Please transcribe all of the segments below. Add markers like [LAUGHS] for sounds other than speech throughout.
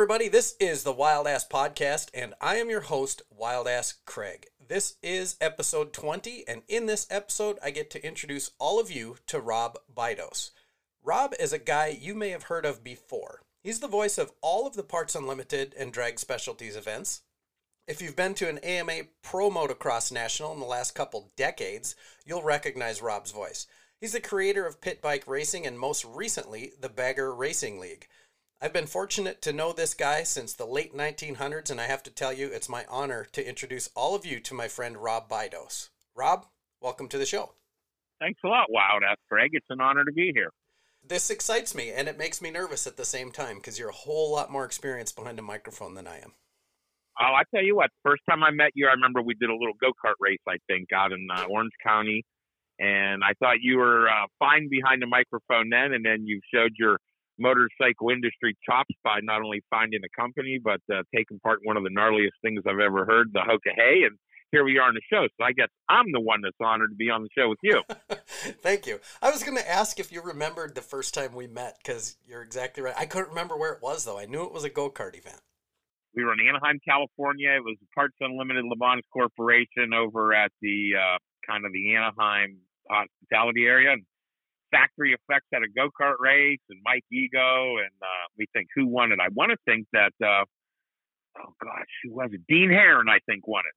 everybody. This is the Wild Ass Podcast, and I am your host, Wild Ass Craig. This is episode 20, and in this episode, I get to introduce all of you to Rob Buydos. Rob is a guy you may have heard of before. He's the voice of all of the Parts Unlimited and Drag Specialties events. If you've been to an AMA Pro Motocross National in the last couple decades, you'll recognize Rob's voice. He's the creator of Pit Bike Racing and most recently, the Bagger Racing League. I've been fortunate to know this guy since the late 1900s, and I have to tell you, it's my honor to introduce all of you to my friend Rob Buydos. Rob, welcome to the show. Thanks a lot, Wild Ass Craig. It's an honor to be here. This excites me, and it makes me nervous at the same time because you're a whole lot more experienced behind a microphone than I am. Oh, I tell you what, first time I met you, I remember we did a little go kart race, I think, out in uh, Orange County. And I thought you were uh, fine behind the microphone then, and then you showed your motorcycle industry chops by not only finding a company but uh, taking part in one of the gnarliest things I've ever heard, the Hoka Hey, and here we are on the show. So I guess I'm the one that's honored to be on the show with you. [LAUGHS] Thank you. I was going to ask if you remembered the first time we met because you're exactly right. I couldn't remember where it was though. I knew it was a go kart event. We were in Anaheim, California. It was Parts Unlimited Le Mans Corporation over at the uh, kind of the Anaheim hospitality area. And Factory Effects had a go kart race, and Mike Ego, and uh, we think who won it. I want to think that, uh, oh gosh, who was it? Dean Heron, I think, won it.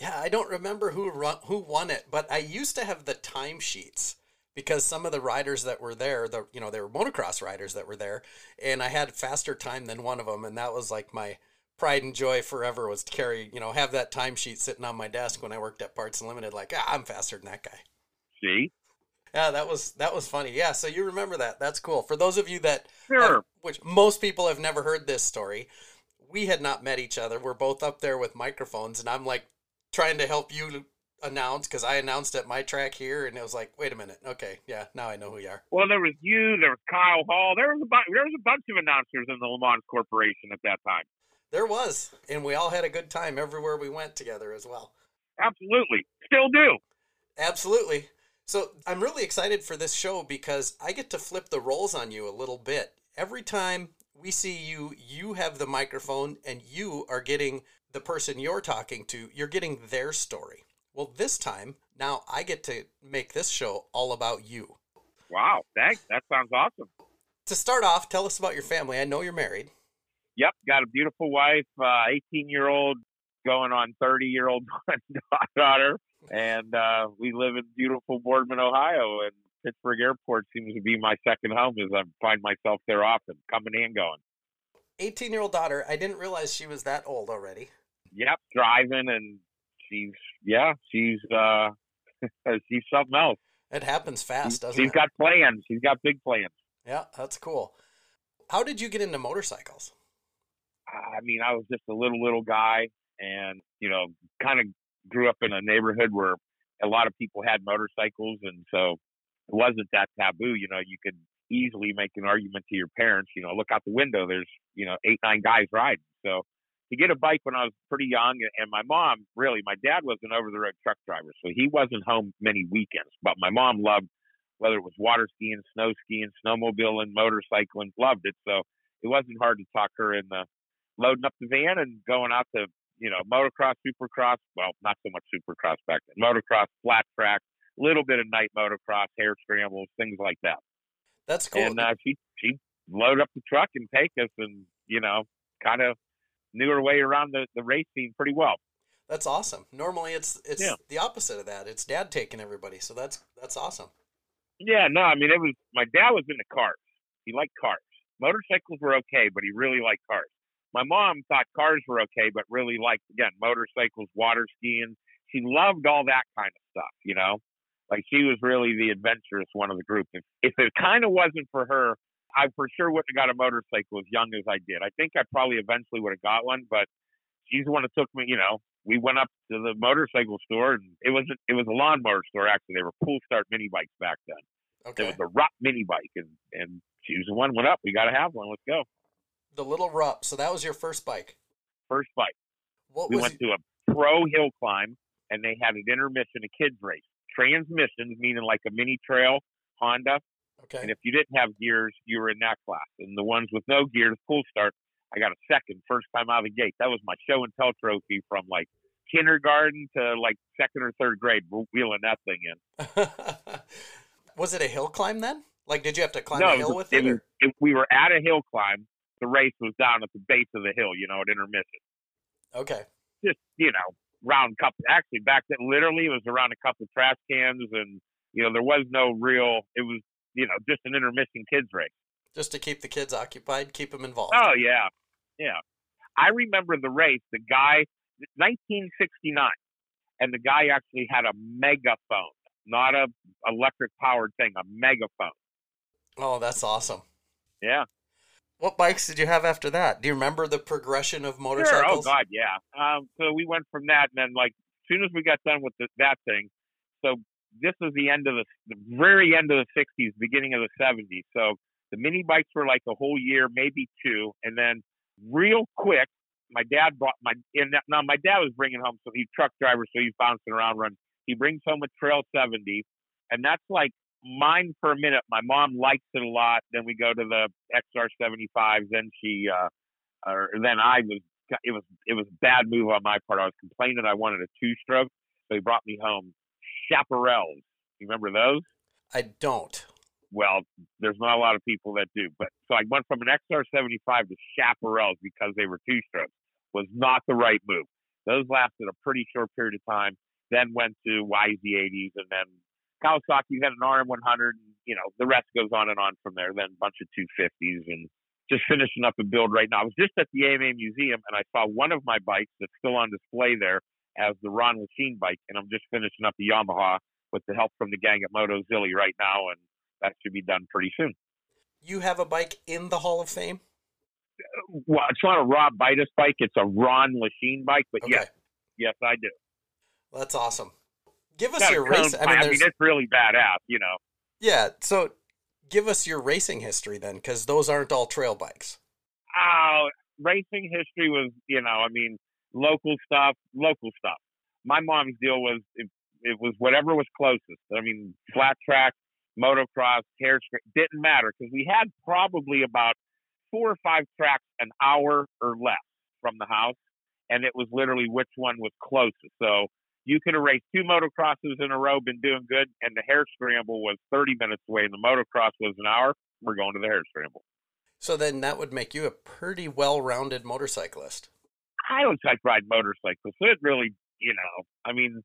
Yeah, I don't remember who run, who won it, but I used to have the timesheets because some of the riders that were there, the you know, they were motocross riders that were there, and I had faster time than one of them, and that was like my pride and joy forever was to carry, you know, have that timesheet sitting on my desk when I worked at Parts Unlimited. Like, ah, I'm faster than that guy. See, yeah, that was that was funny. Yeah, so you remember that. That's cool. For those of you that sure. have, which most people have never heard this story, we had not met each other. We're both up there with microphones and I'm like trying to help you announce because I announced at my track here and it was like, wait a minute. Okay, yeah, now I know who you are. Well, there was you, there was Kyle Hall, there was a bu- there was a bunch of announcers in the Le Mans Corporation at that time. There was, and we all had a good time everywhere we went together as well. Absolutely, still do. Absolutely. So I'm really excited for this show because I get to flip the roles on you a little bit. Every time we see you, you have the microphone and you are getting the person you're talking to, you're getting their story. Well, this time, now I get to make this show all about you. Wow, thanks. That sounds awesome. To start off, tell us about your family. I know you're married. Yep, got a beautiful wife, 18 uh, year old, going on 30 year old [LAUGHS] daughter and uh, we live in beautiful Boardman, Ohio, and Pittsburgh Airport seems to be my second home as I find myself there often, coming and going. 18 year old daughter, I didn't realize she was that old already. Yep, driving, and she's, yeah, she's, uh, [LAUGHS] she's something else. It happens fast, doesn't she's it? She's got plans. She's got big plans. Yeah, that's cool. How did you get into motorcycles? I mean, I was just a little, little guy and, you know, kind of grew up in a neighborhood where a lot of people had motorcycles, and so it wasn't that taboo. You know, you could easily make an argument to your parents. You know, look out the window. There's you know eight nine guys riding. So to get a bike when I was pretty young, and my mom really, my dad was an over the road truck driver, so he wasn't home many weekends. But my mom loved whether it was water skiing, snow skiing, snowmobiling, motorcycling, loved it. So it wasn't hard to talk her into loading up the van and going out to you know, motocross, supercross. Well, not so much supercross back then. Motocross, flat track, a little bit of night motocross, hare scrambles, things like that. That's cool. And uh, she she load up the truck and take us, and you know, kind of knew her way around the the race scene pretty well. That's awesome. Normally, it's it's yeah. the opposite of that. It's dad taking everybody, so that's that's awesome. Yeah, no, I mean it was my dad was into cars. He liked cars. Motorcycles were okay, but he really liked cars my mom thought cars were okay, but really liked again motorcycles, water skiing. She loved all that kind of stuff, you know. Like she was really the adventurous one of the group. If, if it kind of wasn't for her, I for sure wouldn't have got a motorcycle as young as I did. I think I probably eventually would have got one, but she's the one that took me. You know, we went up to the motorcycle store, and it was it was a lawnmower store actually. They were pull start mini bikes back then. Okay. It was a Rupp mini bike, and and she was the one went up. We got to have one. Let's go the little Rupp. So that was your first bike. First bike. What we was went to a pro hill climb, and they had an intermission, a kids race. Transmissions, meaning like a mini trail Honda. Okay. And if you didn't have gears, you were in that class. And the ones with no gears, pull start, I got a second first time out of the gate. That was my show and tell trophy from like kindergarten to like second or third grade, wheeling that thing in. [LAUGHS] was it a hill climb then? Like, did you have to climb no, a hill with it? it, it we were at a hill climb. The race was down at the base of the hill, you know, at intermission. Okay. Just you know, round couple. Actually, back then, literally, it was around a couple trash cans, and you know, there was no real. It was you know just an intermission kids race. Just to keep the kids occupied, keep them involved. Oh yeah, yeah. I remember the race. The guy, 1969, and the guy actually had a megaphone, not a electric powered thing, a megaphone. Oh, that's awesome. Yeah. What bikes did you have after that? Do you remember the progression of motorcycles? Sure. Oh God, yeah. Um, so we went from that, and then like as soon as we got done with the, that thing, so this was the end of the, the very end of the '60s, beginning of the '70s. So the mini bikes were like a whole year, maybe two, and then real quick, my dad brought my and now my dad was bringing home so he's truck driver, so he's bouncing around running. He brings home a Trail 70, and that's like mine for a minute. My mom likes it a lot. Then we go to the XR75. Then she, uh, or then I was, it was, it was a bad move on my part. I was complaining I wanted a two stroke. So he brought me home Chaparrals. You remember those? I don't. Well, there's not a lot of people that do. But so I went from an XR75 to Chaparrals because they were two strokes. Was not the right move. Those lasted a pretty short period of time. Then went to YZ80s and then Kawasaki had an RM100, and, you know, the rest goes on and on from there. Then a bunch of 250s and just finishing up a build right now. I was just at the AMA Museum and I saw one of my bikes that's still on display there as the Ron Lechien bike, and I'm just finishing up the Yamaha with the help from the gang at Moto Zilly right now, and that should be done pretty soon. You have a bike in the Hall of Fame? Uh, well, it's not a Rob Buydos bike; it's a Ron Lechien bike. But okay. yes, yes, I do. Well, that's awesome give us your race. I mean, I mean, it's really badass, you know. Yeah. So, give us your racing history then, because those aren't all trail bikes. Oh, racing history was, you know, I mean, local stuff, local stuff. My mom's deal was it, it was whatever was closest. I mean, flat track, motocross, hare didn't matter because we had probably about four or five tracks an hour or less from the house, and it was literally which one was closest. So you could have raced two motocrosses in a row, been doing good, and the hare scramble was 30 minutes away and the motocross was an hour. We're going to the hare scramble. So then that would make you a pretty well rounded motorcyclist. I don't like ride motorcycles. So it really, you know, I mean,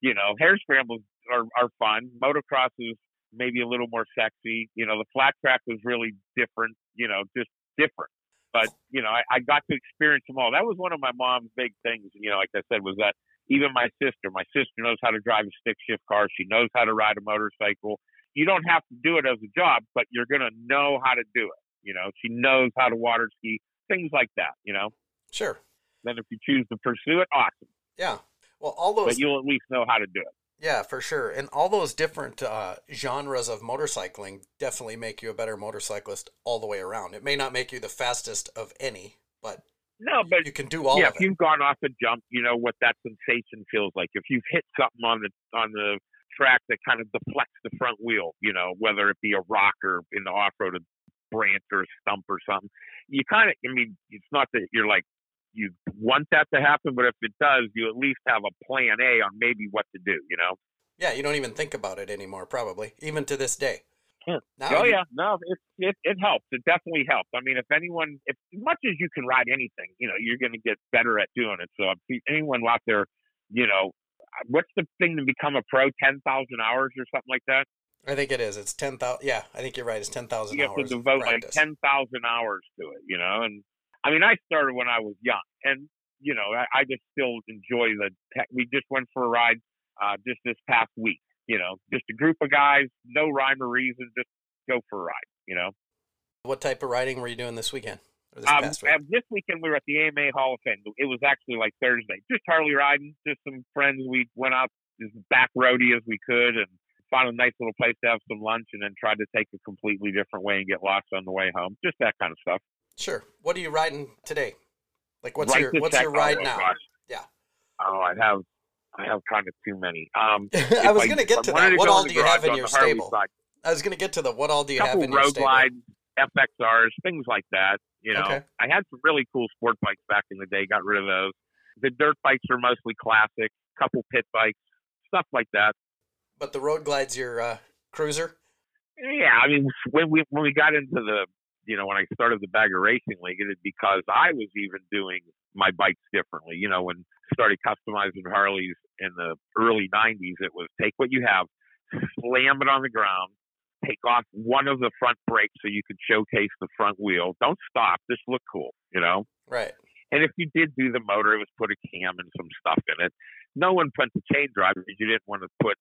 you know, hare scrambles are, are fun. Motocross is maybe a little more sexy. You know, the flat track was really different, you know, just different. But, you know, I, I got to experience them all. That was one of my mom's big things, you know, like I said, was that even my sister, my sister knows how to drive a stick shift car. She knows how to ride a motorcycle. You don't have to do it as a job, but you're going to know how to do it. You know, she knows how to water ski, things like that, you know? Sure. Then if you choose to pursue it, awesome. Yeah. Well, all those. But you'll at least know how to do it. Yeah, for sure. And all those different uh, genres of motorcycling definitely make you a better motorcyclist all the way around. It may not make you the fastest of any, but no, but you can do all. That. Yeah, if you've gone off a jump, you know what that sensation feels like. If you've hit something on the on the track that kind of deflects the front wheel, you know, whether it be a rock or in the off road a branch or a stump or something, you kind of. I mean, it's not that you're like you want that to happen, but if it does, you at least have a plan A on maybe what to do. You know. Yeah, you don't even think about it anymore, probably, even to this day. Now oh you, yeah, no, it, it it helps. It definitely helps. I mean, if anyone, if as much as you can ride anything, you know, you're going to get better at doing it. So if anyone out there, you know, what's the thing to become a pro? Ten thousand hours or something like that. I think it is. It's ten thousand. Yeah, I think you're right. It's ten thousand. You have to devote like ten thousand hours to it. You know, and I mean, I started when I was young, and you know, I, I just still enjoy the. Tech. We just went for a ride uh, just this past week, you know, just a group of guys, no rhyme or reason, just go for a ride, you know. What type of riding were you doing this weekend? This, um, week? this weekend we were at the AMA Hall of Fame. It was actually like Thursday, just Harley riding, just some friends. We went out as back roady as we could and found a nice little place to have some lunch, and then tried to take a completely different way and get lost on the way home. Just that kind of stuff. Sure. What are you riding today? Like what's right your what's your ride now? Gosh. Yeah. Oh, I have I have kind of too many. Um, [LAUGHS] I was going to get to that. What all do you have in your stable? Side, I was going to get to the what all do you have in your stable? Road glides, FXRs, things like that. You know, Okay. I had some really cool sport bikes back in the day. Got rid of those. The dirt bikes are mostly classic. Couple pit bikes, stuff like that. But the Road Glide's your uh, cruiser. Yeah, I mean, when we when we got into the, you know, when I started the Bagger Racing League, it is because I was even doing my bikes differently. You know, when I started customizing Harleys in the early '90s, it was take what you have, slam it on the ground, take off one of the front brakes so you could showcase the front wheel. Don't stop, just look cool. You know. Right. And if you did do the motor, it was put a cam and some stuff in it. No one put the chain drive because you didn't want to put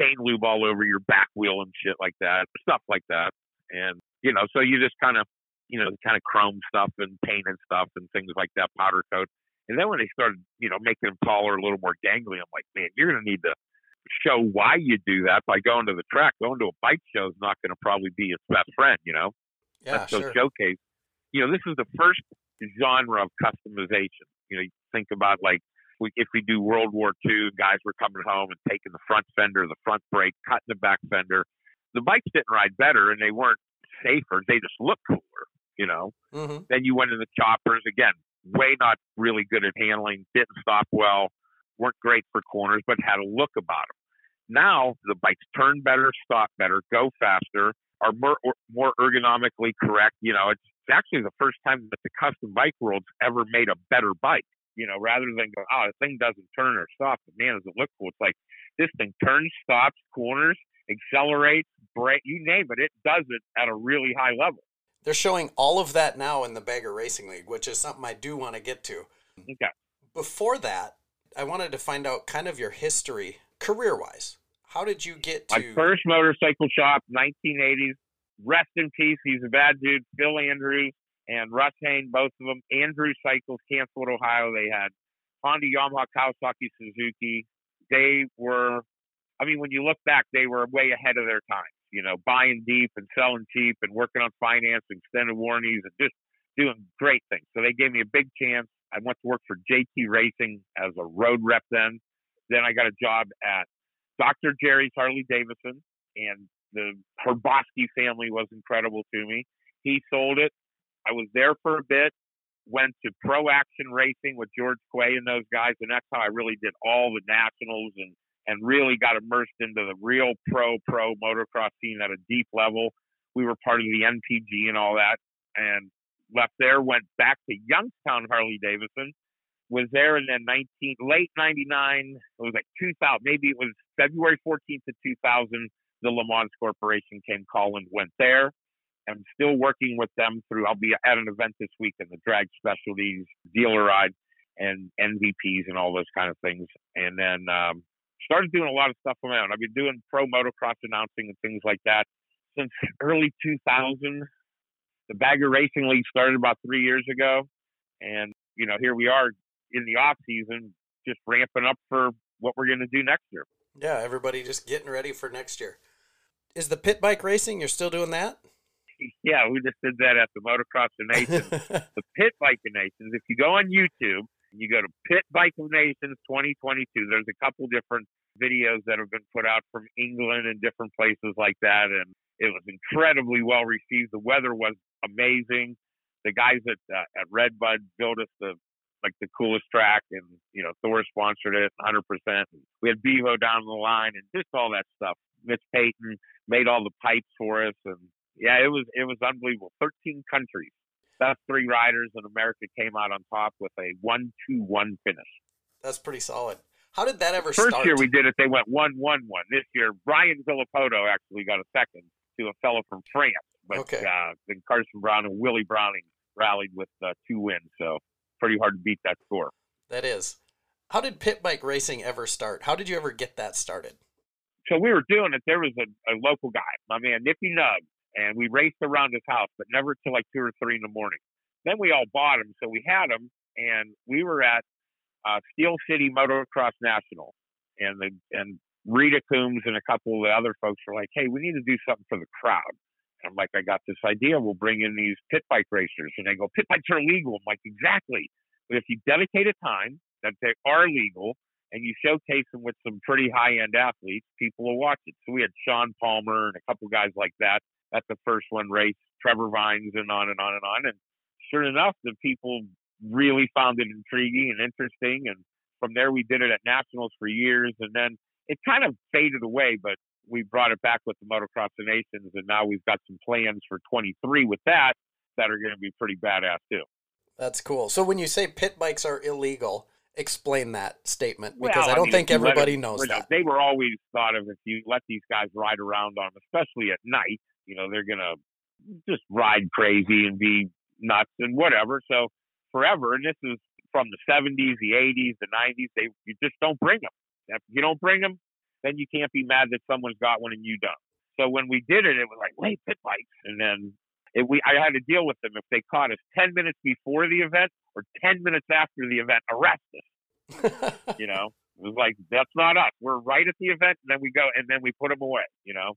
chain lube all over your back wheel and shit like that, stuff like that. And you know, so you just kind of, you know, kind of chrome stuff and paint and stuff and things like that, powder coat. And then when they started, you know, making them taller, a little more gangly, I'm like, man, you're gonna need to show why you do that by going to the track. Going to a bike show is not going to probably be its best friend, you know. Yeah, Let's go sure. showcase. You know, this is the first genre of customization. You know, you think about like we, if we do World War II, guys were coming home and taking the front fender, the front brake, cutting the back fender. The bikes didn't ride better and they weren't safer. They just look cooler, you know. hmm Then you went in the choppers again, way not really good at handling, didn't stop well, weren't great for corners, but had a look about them. Now the bikes turn better, stop better, go faster, are more more ergonomically correct. You know, it's actually the first time that the custom bike world's ever made a better bike. You know, rather than go, oh, the thing doesn't turn or stop, but man, does it look cool? It's like this thing turns, stops, corners, accelerates, brake, you name it, it does it at a really high level. They're showing all of that now in the Bagger Racing League, which is something I do want to get to. Okay. Before that, I wanted to find out kind of your history career wise. How did you get My to first motorcycle shop, 1980s. Rest in peace. He's a bad dude. Phil Andrews and Russ Hain, both of them. Andrew Cycles, Canfield, Ohio. They had Honda, Yamaha, Kawasaki, Suzuki. They were, I mean, when you look back, they were way ahead of their time. You know, buying deep and selling cheap and working on finance, extended warranties, and just doing great things. So they gave me a big chance. I went to work for JT Racing as a road rep then. Then I got a job at Dr. Jerry's Harley Davidson, and the Herboski family was incredible to me. He sold it. I was there for a bit. Went to Pro Action Racing with George Quay and those guys, and that's how I really did all the nationals and and really got immersed into the real pro pro motocross scene at a deep level. We were part of the NPG and all that, and left there. Went back to Youngstown Harley Davidson. Was there and then 19 late 99. It was like 2000. Maybe it was February 14th of 2000 the Le Mans Corporation came calling, went there. I'm still working with them through. I'll be at an event this week in the drag specialties, dealer ride, and NVPs and all those kind of things. And then um, started doing a lot of stuff on my own. I've been doing pro motocross announcing and things like that since [LAUGHS] early 2000. The Bagger Racing League started about three years ago, and you know here we are in the off season, just ramping up for what we're going to do next year. Yeah, everybody just getting ready for next year. Is the pit bike racing? You're still doing that? Yeah, we just did that at the Motocross of Nations, [LAUGHS] the Pit Bike of Nations. If you go on YouTube, you go to Pit Bike of Nations 2022. There's a couple different videos that have been put out from England and different places like that, and it was incredibly well received. The weather was amazing. The guys at uh, at Redbud built us the like the coolest track, and you know Thor sponsored it 100. percent We had Bevo down the line, and just all that stuff. Mitch Payton made all the pipes for us, and yeah, it was it was unbelievable. 13 countries, best three riders in America came out on top with a one-two-one finish. That's pretty solid. How did that ever First start? year we did it, they went one-one-one. This year, Ryan Villopoto actually got a second to a fellow from France, but Okay. uh, then Carson Brown and Willie Browning rallied with uh, two wins, so pretty hard to beat that score. that is. How did pit bike racing ever start? How did you ever get that started? so we were doing it. There was a, a local guy, my man Nippy Nug, and we raced around his house, but never till like two or three in the morning. Then we all bought him, so we had him, and we were at uh, Steel City Motocross National, and the and Rita Coombs and a couple of the other folks were like, "Hey, we need to do something for the crowd." And I'm like, "I got this idea. We'll bring in these pit bike racers," and they go, "Pit bikes are legal." I'm like, "Exactly." But if you dedicate a time that they are legal and you showcase them with some pretty high end athletes, people will watch it. So we had Sean Palmer and a couple guys like that at the first one race, Trevor Vines and on and on and on. And sure enough, the people really found it intriguing and interesting. And from there, we did it at nationals for years, and then it kind of faded away. But we brought it back with the Motocross of Nations, and now we've got some plans for 23 with that that are going to be pretty badass too. That's cool. So when you say pit bikes are illegal, explain that statement because well, I don't mean, think everybody them, knows that. They were always thought of if you let these guys ride around on, them, especially at night. You know, they're gonna just ride crazy and be nuts and whatever. So forever, and this is from the 70s, the 80s, the 90s. They you just don't bring them. If you don't bring them, then you can't be mad that someone's got one and you don't. So when we did it, it was like, wait, pit bikes, and then it, we I had to deal with them if they caught us 10 minutes before the event or 10 minutes after the event, arrest us. [LAUGHS] you know, it was like that's not us. We're right at the event, and then we go, and then we put them away. You know.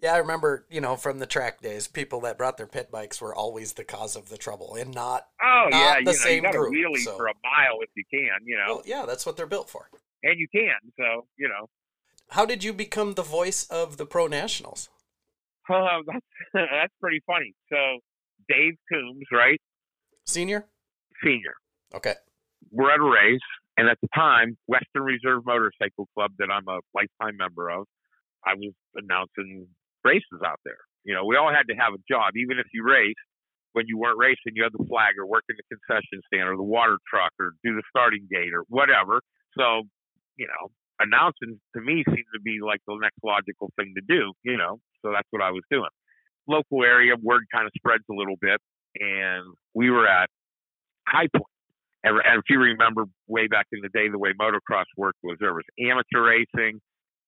Yeah, I remember, you know, from the track days, people that brought their pit bikes were always the cause of the trouble, and not oh not yeah, the you know, same you got group, wheelie so- for a mile if you can, you know, well, yeah, that's what they're built for. and you can. So you know, How did you become the voice of the pro nationals? uh, [LAUGHS] that's that's pretty funny. So Dave Coombs, right, Senior? senior, Okay. we're at a race, and at the time, Western Reserve Motorcycle Club, that I'm a lifetime member of, I was announcing races out there. You know, we all had to have a job, even if you raced. When you weren't racing, you had the flag or work in the concession stand or the water truck or do the starting gate or whatever. So, you know, announcing to me seemed to be like the next logical thing to do. You know, so that's what I was doing. Local area word kind of spreads a little bit, and we were at High Point. And if you remember way back in the day, the way motocross worked was there was amateur racing,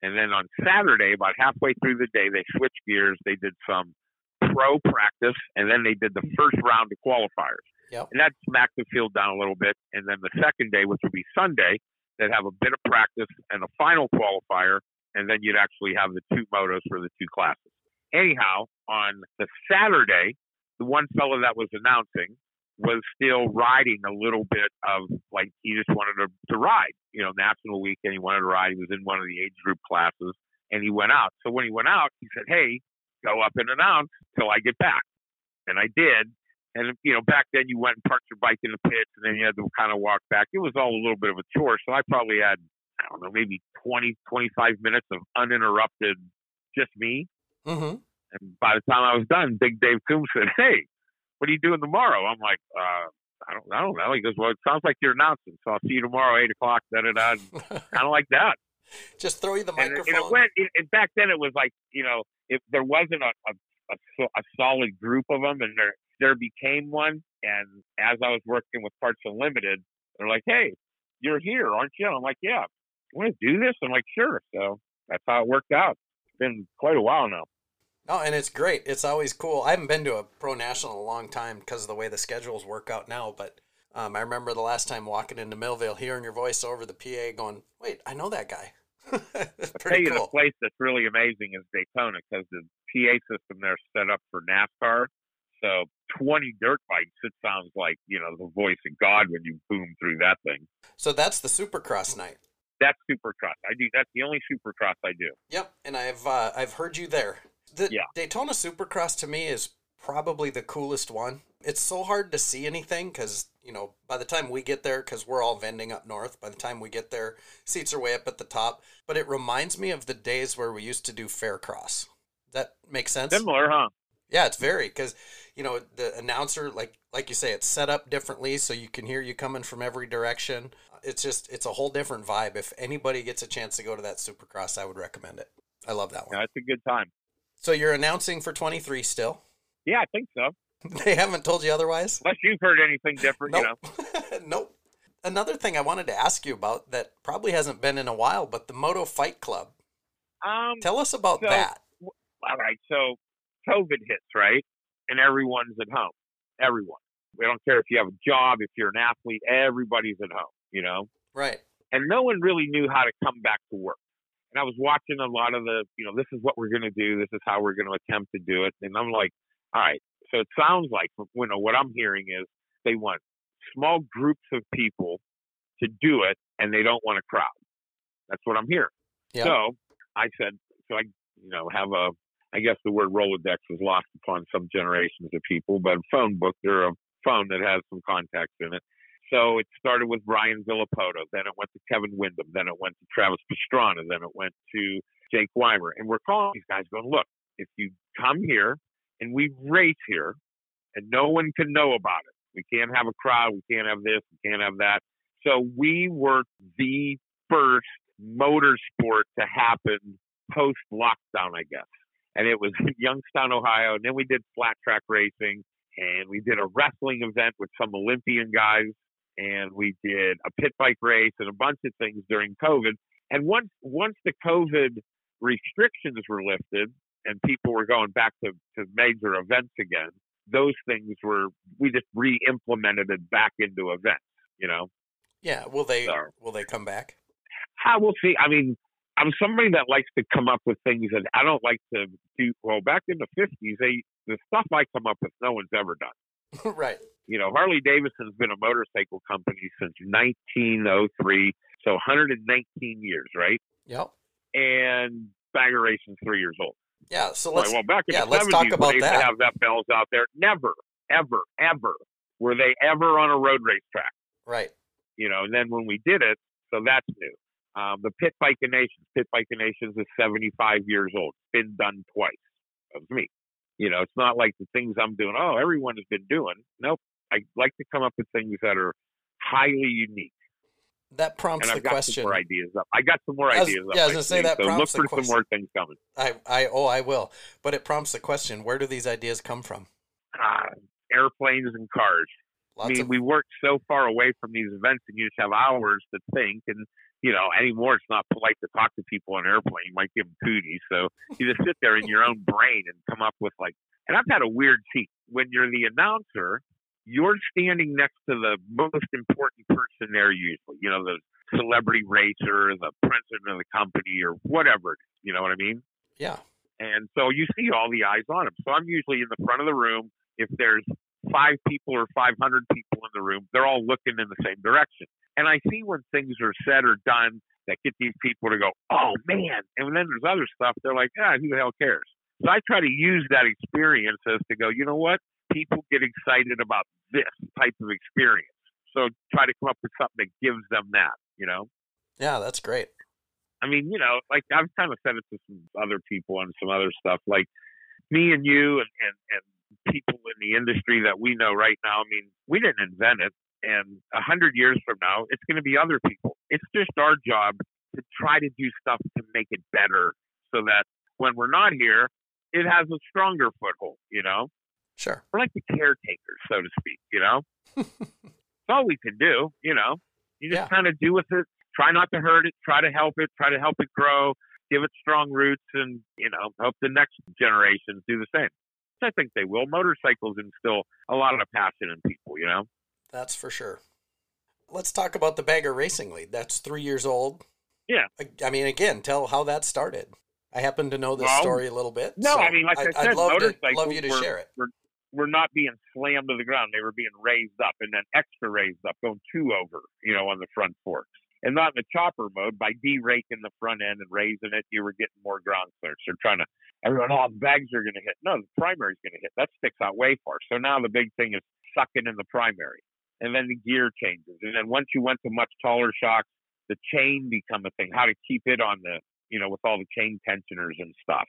and then on Saturday, about halfway through the day, they switched gears. They did some pro practice, and then they did the first round of qualifiers. Yep. And that smacked the field down a little bit. And then the second day, which would be Sunday, they'd have a bit of practice and a final qualifier, and then you'd actually have the two motos for the two classes. Anyhow, on the Saturday, the one fellow that was announcing was still riding a little bit of like he just wanted to, to ride, you know, national weekend. He wanted to ride. He was in one of the age group classes and he went out. So when he went out, he said, Hey, go up and announce till I get back. And I did. And, you know, back then you went and parked your bike in the pits and then you had to kind of walk back. It was all a little bit of a chore. So I probably had, I don't know, maybe 20, 25 minutes of uninterrupted just me. Mm-hmm. And by the time I was done, Big Dave Coombs said, Hey, what are you doing tomorrow? I'm like, uh, I don't, I don't know. He goes, well, it sounds like you're announcing, so I'll see you tomorrow, eight o'clock. Da da da. [LAUGHS] kind of like that. Just throw you the microphone. and it went. It, it, back then, it was like you know, if there wasn't a a, a, a solid group of them, and there there became one. And as I was working with Parts Unlimited, they're like, hey, you're here, aren't you? I'm like, yeah. Want to do this? I'm like, sure. So that's how it worked out. It's been quite a while now. Oh, and it's great. It's always cool. I haven't been to a pro national in a long time because of the way the schedules work out now. But um, I remember the last time walking into Millville, hearing your voice over the PA, going, "Wait, I know that guy." [LAUGHS] I'll tell you, cool. the place that's really amazing is Daytona because the PA system there is set up for NASCAR. So 20 dirt bikes, it sounds like, you know, the voice of God when you boom through that thing. So that's the Supercross night. That's Supercross. I do. That's the only Supercross I do. Yep, and I've uh, I've heard you there. The Yeah. Daytona Supercross to me is probably the coolest one. It's so hard to see anything because you know by the time we get there, because we're all vending up north. By the time we get there, seats are way up at the top. But it reminds me of the days where we used to do Faircross. That makes sense. Similar, huh? Yeah, it's very because you know the announcer, like like you say, it's set up differently so you can hear you coming from every direction. It's just it's a whole different vibe. If anybody gets a chance to go to that Supercross, I would recommend it. I love that one. Yeah, it's a good time. So you're announcing for 23 still? Yeah, I think so. [LAUGHS] They haven't told you otherwise? Unless you've heard anything different, you know. Nope. [LAUGHS] nope. Another thing I wanted to ask you about that probably hasn't been in a while, but the Moto Fight Club. Um, Tell us about So- that. all right. So COVID hits, right? And everyone's at home. Everyone. We don't care if you have a job, if you're an athlete, everybody's at home, you know? Right. and no one really knew how to come back to work. And I was watching a lot of the, you know, this is what we're going to do. This is how we're going to attempt to do it. And I'm like, all right. So it sounds like, you know, what I'm hearing is they want small groups of people to do it, and they don't want a crowd. That's what I'm hearing. Yeah. So I said, so I, you know, have a, I guess the word Rolodex was lost upon some generations of people, but a phone book, there are phone that has some contacts in it. So it started with Ryan Villopoto, then it went to Kevin Windham, then it went to Travis Pastrana, then it went to Jake Weimer. And we're calling these guys going, look, if you come here and we race here and no one can know about it, we can't have a crowd, we can't have this, we can't have that. So we were the first motorsport to happen post lockdown, I guess. And it was in [LAUGHS] Youngstown, Ohio. And then we did flat track racing and we did a wrestling event with some Olympian guys and we did a pit bike race and a bunch of things during COVID. And once once the COVID restrictions were lifted and people were going back to, to major events again, those things were we just re-implemented it back into events. You know. Yeah. Will they so, will they come back? I will see. I mean, I'm somebody that likes to come up with things that I don't like to do. Well, back in the 50s, they the stuff I come up with, no one's ever done. [LAUGHS] right. You know, Harley Davidson's been a motorcycle company since 1903, so 119 years, right? Yep. And Bagger Racing's three years old. Yeah. So let's well back in yeah, the let's 70s, talk about they that. have that bells out there. Never, ever, ever were they ever on a road race track. Right. You know, and then when we did it, so that's new. Um, the Pit Bike of Nations, Pit Bike of Nations is 75 years old. It's been done twice. That was me. You know, it's not like the things I'm doing. Oh, everyone has been doing. Nope. I like to come up with things that are highly unique. That prompts and the I've got question. Some more ideas up. I got some more was- ideas up. yeah, I was gonna say that so look prompts the for some question. more things coming. I, I, oh, I will. But it prompts the question: Where do these ideas come from? Ah, airplanes and cars. I mean, of we work so far away from these events, and you just have hours to think. And you know, anymore, it's not polite to talk to people on an airplane. You might give them cooties. So you just sit there in your own brain and come up with like. And I've had a weird seat when you're the announcer. You're standing next to the most important person there usually. You know, the celebrity racer, the president of the company, or whatever. You know what I mean? yeah, And so you see all the eyes on him. So I'm usually in the front of the room. If there's five people or 500 people in the room, they're all looking in the same direction. And I see when things are said or done that get these people to go, oh man. And then there's other stuff, they're like, ah, who the hell cares? So I try to use that experience as to go, you know what? People get excited about this type of experience. So try to come up with something that gives them that, you know? yeah, that's great. I mean, you know, like I've kind of said it to some other people and some other stuff, like me and you and, and, and people in the industry that we know right now. I mean, we didn't invent it. And a hundred years from now, it's going to be other people. It's just our job to try to do stuff to make it better so that when we're not here, it has a stronger foothold, you know? Sure. We're like the caretakers, so to speak, you know? [LAUGHS] It's all we can do, you know? You just Yeah. kind of do with it. Try not to hurt it. Try to help it. Try to help it grow. Give it strong roots, and you know, hope the next generations do the same. I think they will. Motorcycles instill a lot of passion in people. You know. That's for sure. Let's talk about the Bagger Racing League. That's three years old. Yeah. I, I mean, again, tell how that started. I happen to know this Well, story a little bit. No, so I mean, like I, I'd, said, I'd love to love you to were, share it. Were, were not being slammed to the ground. They were being raised up and then extra raised up, going two over, you know, on the front forks. And not in the chopper mode by deraking the front end and raising it, you were getting more ground clearance. They're trying to, everyone, oh, the bags are going to hit. No, the primary's going to hit. That sticks out way far. So now the big thing is sucking in the primary. And then the gear changes. And then once you went to much taller shocks, the chain become a thing, how to keep it on the, you know, with all the chain tensioners and stuff.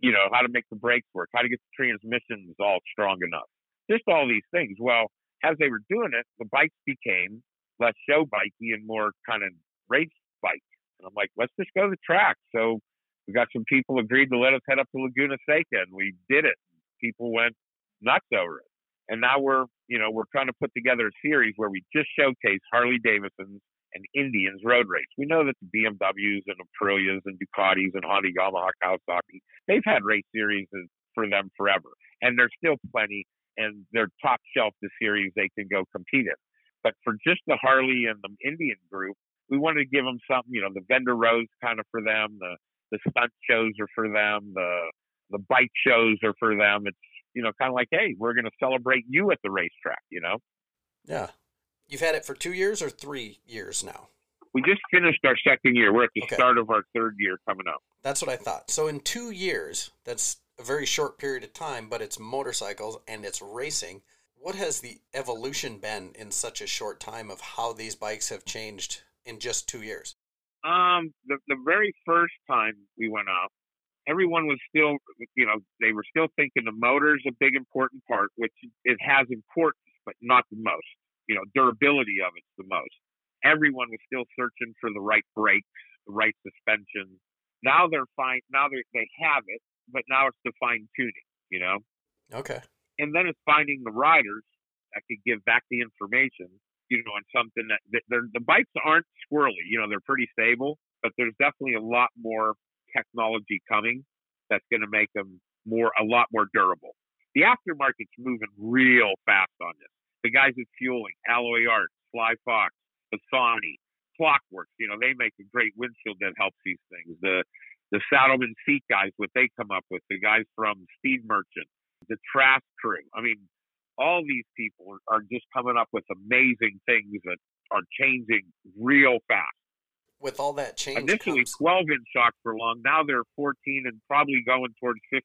You know, how to make the brakes work, how to get the transmissions all strong enough. Just all these things. Well, as they were doing it, the bikes became less show bikey and more kind of race bike. And I'm like, let's just go to the track. So we got some people agreed to let us head up to Laguna Seca, and we did it. People went nuts over it. And now we're, you know, we're trying to put together a series where we just showcase Harley Davidson's and Indians road race. We know that the BMWs and Aprilias and Ducatis and Honda, Yamaha, Kawasaki, they've had race series for them forever, and there's still plenty. And they're top shelf the series they can go compete in. But for just the Harley and the Indian group, we wanted to give them something. You know, the vendor rows kind of for them. The the stunt shows are for them. The the bike shows are for them. It's you know kind of like, hey, we're going to celebrate you at the racetrack. You know, Yeah. You've had it for two years or three years now? we just finished our second year. We're at the Okay. start of our third year coming up. That's what I thought. So in two years, that's a very short period of time, but it's motorcycles and it's racing. What has the evolution been in such a short time of how these bikes have changed in just two years? Um, the the very first time we went out, everyone was still, you know, they were still thinking the motor's a big important part, which it has importance, but not the most. You know, durability of it the most. Everyone was still searching for the right brakes, the right suspension. Now they're fine. Now they they have it, but now it's the fine tuning. You know. Okay. And then it's finding the riders that could give back the information. You know, on something that, that the bikes aren't squirrely. You know, they're pretty stable, but there's definitely a lot more technology coming that's going to make them more a lot more durable. The aftermarket's moving real fast on this. The guys at Feuling, Alloy Art, Fly Fox, Bassani, Klock Werks, you know, they make a great windshield that helps these things. The the Saddlemen seat guys, what they come up with, the guys from Speed Merchant, the Trask crew. I mean, all these people are just coming up with amazing things that are changing real fast with all that change. Initially, comes... 12 inch shocks for long. Now they're 14 and probably going towards 15.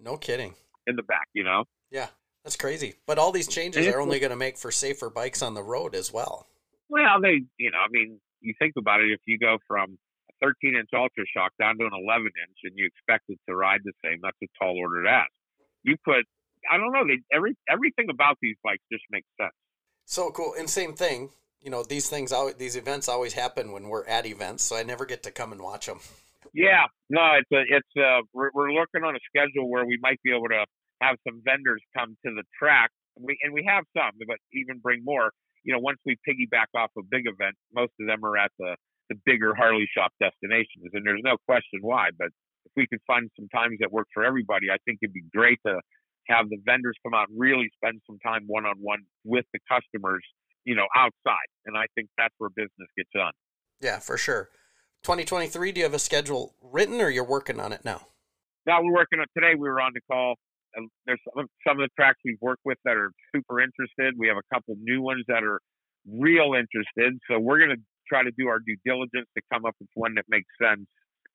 No kidding. In the back, you know? Yeah, that's crazy. But all these changes are only going to make for safer bikes on the road as well. Well, they, you know, I mean, you think about it, if you go from a 13 inch Ultra Shock down to an 11 inch and you expect it to ride the same, that's a tall order to ask. You put, I don't know, they, every everything about these bikes just makes sense. So cool. And same thing, you know these things always, these events always happen when we're at events so i never get to come and watch them yeah no it's a, it's a, we're, we're looking on a schedule where we might be able to have some vendors come to the track and we and we have some but even bring more you know once we piggyback off a big event most of them are at the the bigger harley shop destinations and there's no question why but if we could find some times that work for everybody i think it'd be great to have the vendors come out and really spend some time one on one with the customers you know, outside. And I think that's where business gets done. Yeah, for sure. 2023, do you have a schedule written or you're working on it now? Now we're working on today. We were on the call. There's some, some of the tracks we've worked with that are super interested. We have a couple new ones that are real interested. So we're going to try to do our due diligence to come up with one that makes sense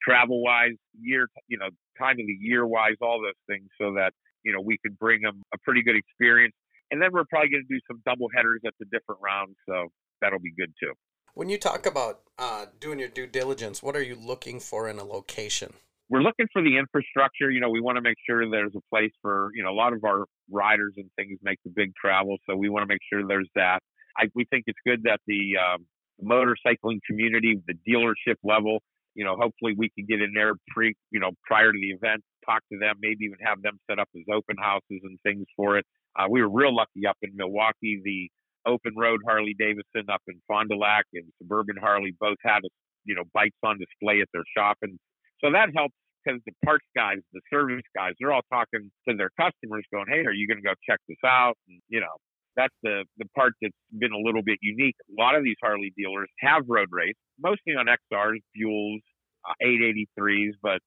travel wise, year, you know, time of the year wise, all those things so that, you know, we could bring them a pretty good experience and then we're probably going to do some double headers at the different rounds, so that'll be good too. When you talk about uh, doing your due diligence, what are you looking for in a location? We're looking for the infrastructure. You know, we want to make sure there's a place for, you know, a lot of our riders and things make the big travel. So we want to make sure there's that. I, we think it's good that the um, motorcycling community, the dealership level, you know, hopefully we can get in there pre, you know, prior to the event, talk to them, maybe even have them set up as open houses and things for it. Uh, we were real lucky up in Milwaukee. The Open Road Harley Davidson up in Fond du Lac and Suburban Harley both had you know bikes on display at their shop, and so that helps because the parts guys, the service guys, they're all talking to their customers, going, "Hey, are you going to go check this out?" And, you know, that's the the part that's been a little bit unique. A lot of these Harley dealers have road race, mostly on XRs, Buells, uh, 883s, but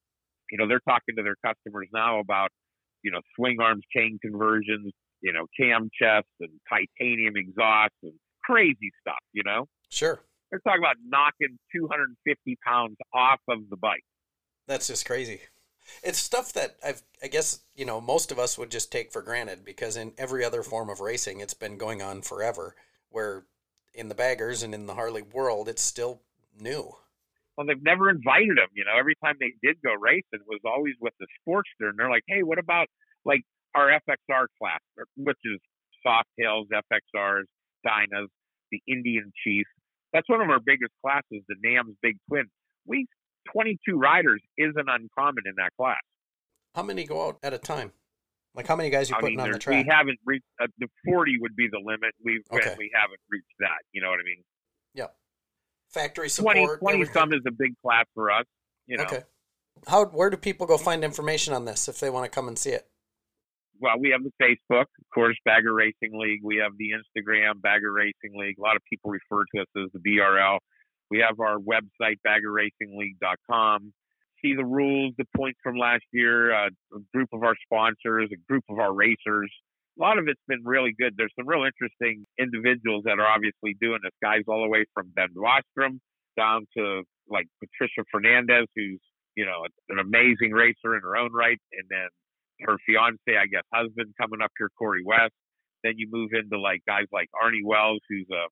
you know they're talking to their customers now about you know swing arms, chain conversions, you know, cam chests and titanium exhausts and crazy stuff, you know? Sure. They're talking about knocking 250 pounds off of the bike. That's just crazy. It's stuff that I've, I guess, you know, most of us would just take for granted because in every other form of racing, it's been going on forever. Where in the baggers and in the Harley world, it's still new. Well, they've never invited them. You know, every time they did go racing, it was always with the Sportster, and they're like, "Hey, what about like our FXR class, which is Softails, FXRs, Dynas, the Indian Chief. That's one of our biggest classes, the NAM's Big Twin. We 22 riders isn't uncommon in that class. How many go out at a time? Like how many guys you I putting mean, on the track? We haven't reached uh, the 40 would be the limit. We okay. we haven't reached that. You know what I mean? Yeah. Factory support. 20, 20 some is a big class for us. You know. Okay. How where do people go find information on this if they want to come and see it? well, we have the Facebook, of course, Bagger Racing League. We have the Instagram, Bagger Racing League. A lot of people refer to us as the BRL. We have our website, baggerracingleague.com. See the rules, the points from last year, uh, a group of our sponsors, a group of our racers. A lot of it's been really good. There's some real interesting individuals that are obviously doing this. Guys all the way from Ben Wostrom down to like Patricia Fernandez, who's you know an amazing racer in her own right, and then her fiance, I guess, husband coming up here, Corey West. Then you move into like guys like Arnie Wells, who's a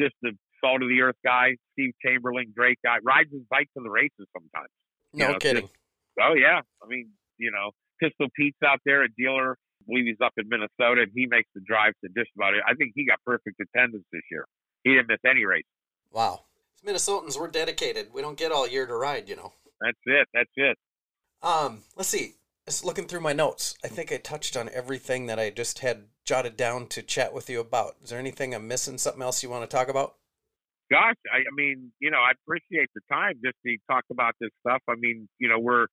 just a salt of the earth guy. Steve Chamberlain, great guy, rides his bike to the races sometimes. No You know, kidding. just- oh yeah, I mean, you know, Pistol Pete's out there, a dealer. I believe he's up in Minnesota, and he makes the drive to just about it. I think he got perfect attendance this year. He didn't miss any race. Wow. Minnesotans, we're dedicated. We don't get all year to ride, you know. That's it. That's it. Um, let's see. Just looking through my notes, I think I touched on everything that I just had jotted down to chat with you about. Is there anything I'm missing? Something else you want to talk about? Gosh, I, I mean, you know, I appreciate the time just to talk about this stuff. I mean, you know, we're,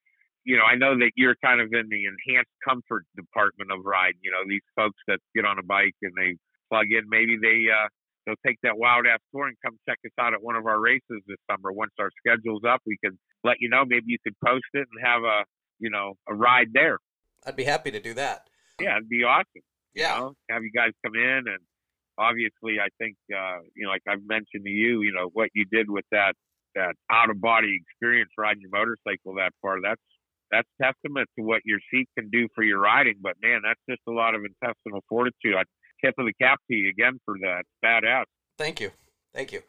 you know, I know that you're kind of in the enhanced comfort department of riding. You know, these folks that get on a bike and they plug in, maybe they uh, they'll take that wild ass tour and come check us out at one of our races this summer. Once our schedule's up, we can let you know. Maybe you could post it and have a, you know, a ride there. I'd be happy to do that. Yeah, it'd be awesome. You Yeah. know, have you guys come in and obviously I think uh, you know, like I've mentioned to you, you know, what you did with that that out of body experience riding your motorcycle that far, that's that's testament to what your seat can do for your riding. But man, that's just a lot of intestinal fortitude. I tip of the cap to you again for that. Badass. Thank you. Thank you.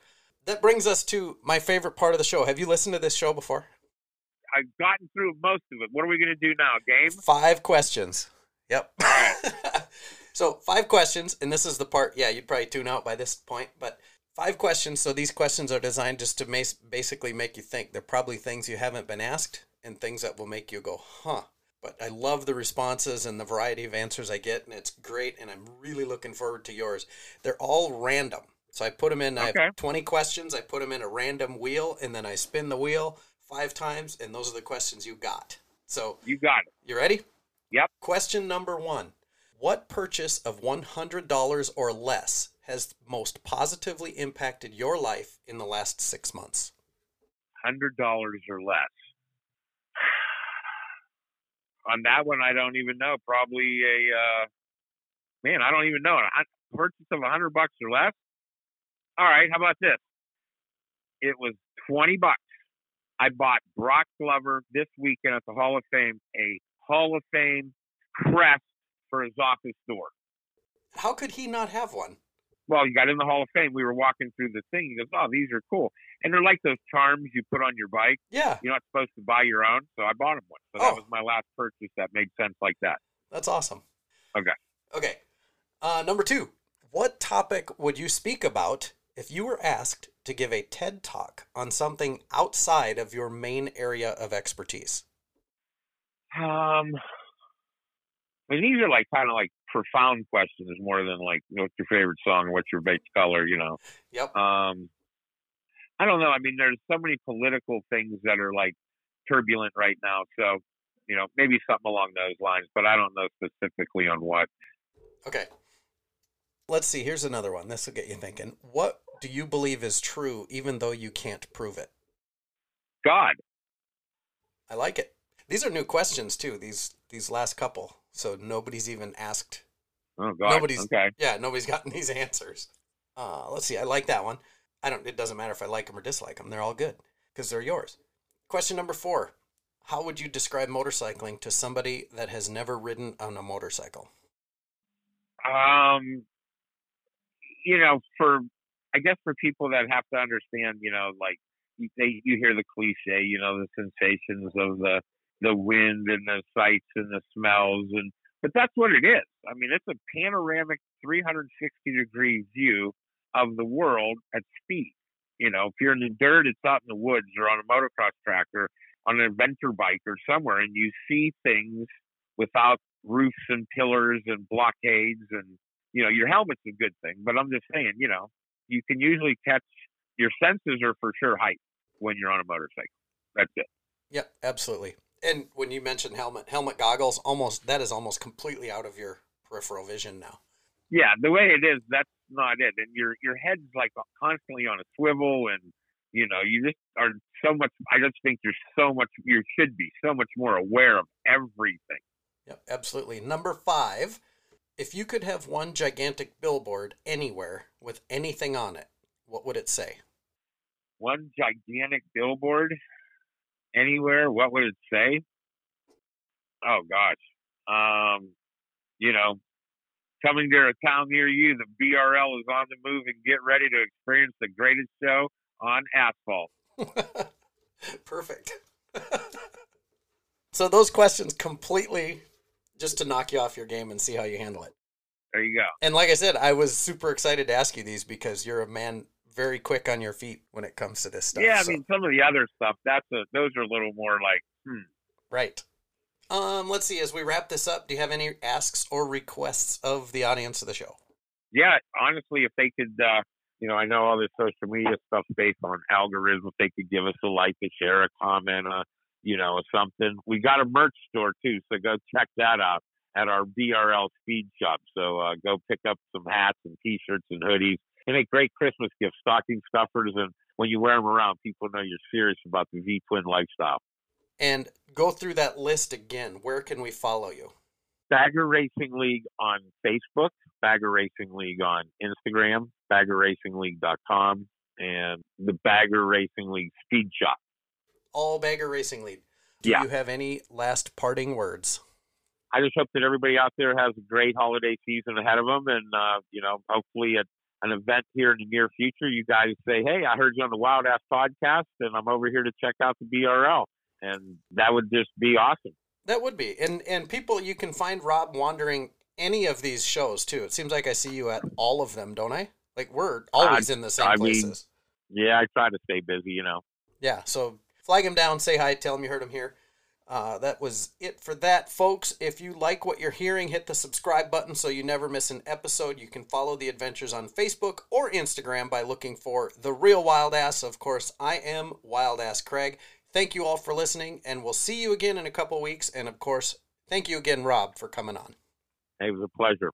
That brings us to my favorite part of the show. Have you listened to this show before? I've gotten through most of it. What are we gonna do now? Game? Five questions. Yep. [LAUGHS] so five questions, and this is the part. Yeah, you'd probably tune out by this point, but five questions. So these questions are designed just to mas- basically make you think. They're probably things you haven't been asked, and things that will make you go, "Huh." But I love the responses and the variety of answers I get, and it's great. And I'm really looking forward to yours. They're all random. So I put them in. I Okay. have 20 questions. I put them in a random wheel, and then I spin the wheel five times, and those are the questions you got. So You got it. you ready? Yep. Question number one What purchase of $100 or less has most positively impacted your life in the last six months? hundred dollars or less. [SIGHS] On that one, I don't even know. Probably a uh, man. I don't even know. A purchase of a hundred bucks or less. All right. How about this? It was twenty bucks. I bought Broc Glover this weekend at the Hall of Fame a Hall of Fame crest for his office door. How could he not have one? well, you got in the Hall of Fame. We were walking through the thing. He goes, "Oh, these are cool," and they're like those charms you put on your bike. Yeah, You're not supposed to buy your own, so I bought him one. So that Oh. was my last purchase that made sense like that. that's awesome. Okay. Okay. Uh, number two What topic would you speak about if you were asked to give a TED talk on something outside of your main area of expertise? Um, I mean, these are like kind of like profound questions more than like, you know, what's your favorite song what's your base color, you know. Yep. Um, I don't know. I mean, there's so many political things that are like turbulent right now. So, you know, maybe something along those lines, but I don't know specifically on what. Okay. Let's see. Here's another one. This will get you thinking. What do you believe is true, even though you can't prove it? God, I like it. These are new questions too. These these last couple, so nobody's even asked. oh God, Nobody's- okay. Yeah, nobody's gotten [LAUGHS] these answers. Uh, let's see. I like that one. I don't. It doesn't matter if I like them or dislike them. They're all good because they're yours. Question number four: How would you describe motorcycling to somebody that has never ridden on a motorcycle? Um, you know, for I guess for people that have to understand, you know, like they you hear the cliche, you know, the sensations of the the wind and the sights and the smells and but that's what it is. I mean, it's a panoramic 360 degree view of the world at speed. You know, if you're in the dirt, it's out in the woods or on a motocross track or on an adventure bike or somewhere, and you see things without roofs and pillars and blockades and you know your helmet's a good thing but i'm just saying you know you can usually catch your senses are for sure heightened when you're on a motorcycle that's it Yep, absolutely. And when you mentioned helmet, helmet goggles, almost that is almost completely out of your peripheral vision now. yeah the way it is that's not it and your your head's like constantly on a swivel and you know you just are so much i just think there's so much you should be so much more aware of everything Yep, absolutely. Number five, if you could have one gigantic billboard anywhere with anything on it, what would it say? one gigantic billboard anywhere, what would it say? Oh gosh. Um, you know, coming to a town near you, the BRL is on the move and get ready to experience the greatest show on asphalt. [LAUGHS] Perfect. [LAUGHS] so those questions completely just to knock you off your game and see how you handle it. There you go. And like I said, I was super excited to ask you these because you're a man very quick on your feet when it comes to this stuff. Yeah, I so- mean some of the other stuff. That's a those are a little more like hmm. right. Um, let's see. As we wrap this up, do you have any asks or requests of the audience of the show? Yeah, honestly, if they could, uh, you know, I know all this social media stuff based on algorithms. They could give us a like, a share, a comment, uh, you know, something. We got a merch store too, so go check that out at our BRL Speed Shop. So uh, go pick up some hats and T-shirts and hoodies. They make great Christmas gifts, stocking stuffers, and when you wear them around, people know you're serious about the V Twin lifestyle. And go through that list again. Where can we follow you? Bagger Racing League on Facebook, Bagger Racing League on Instagram, baggerracingleague.com, and the Bagger Racing League Speed Shop. All Bagger Racing Lead. Do Yeah. you have any last parting words? I just hope that everybody out there has a great holiday season ahead of them, and uh, you know, hopefully at an event here in the near future, you guys say, "Hey, I heard you on the Wild Ass podcast, and I'm over here to check out the BRL," and that would just be awesome. That would be. And and people you can find Rob wandering any of these shows too. It seems like I see you at all of them, don't I? Like we're always in the same I mean- places. Yeah, I try to stay busy, you know. Yeah, so flag him down, say hi, tell him you heard him here. Uh, that was it for that, folks. If you like what you're hearing, hit the subscribe button so you never miss an episode. You can follow the adventures on Facebook or Instagram by looking for The Real Wild Ass. Of course, I am Wild Ass Craig. Thank you all for listening, and we'll see you again in a couple weeks. And of course, thank you again, Rob, for coming on. It was a pleasure.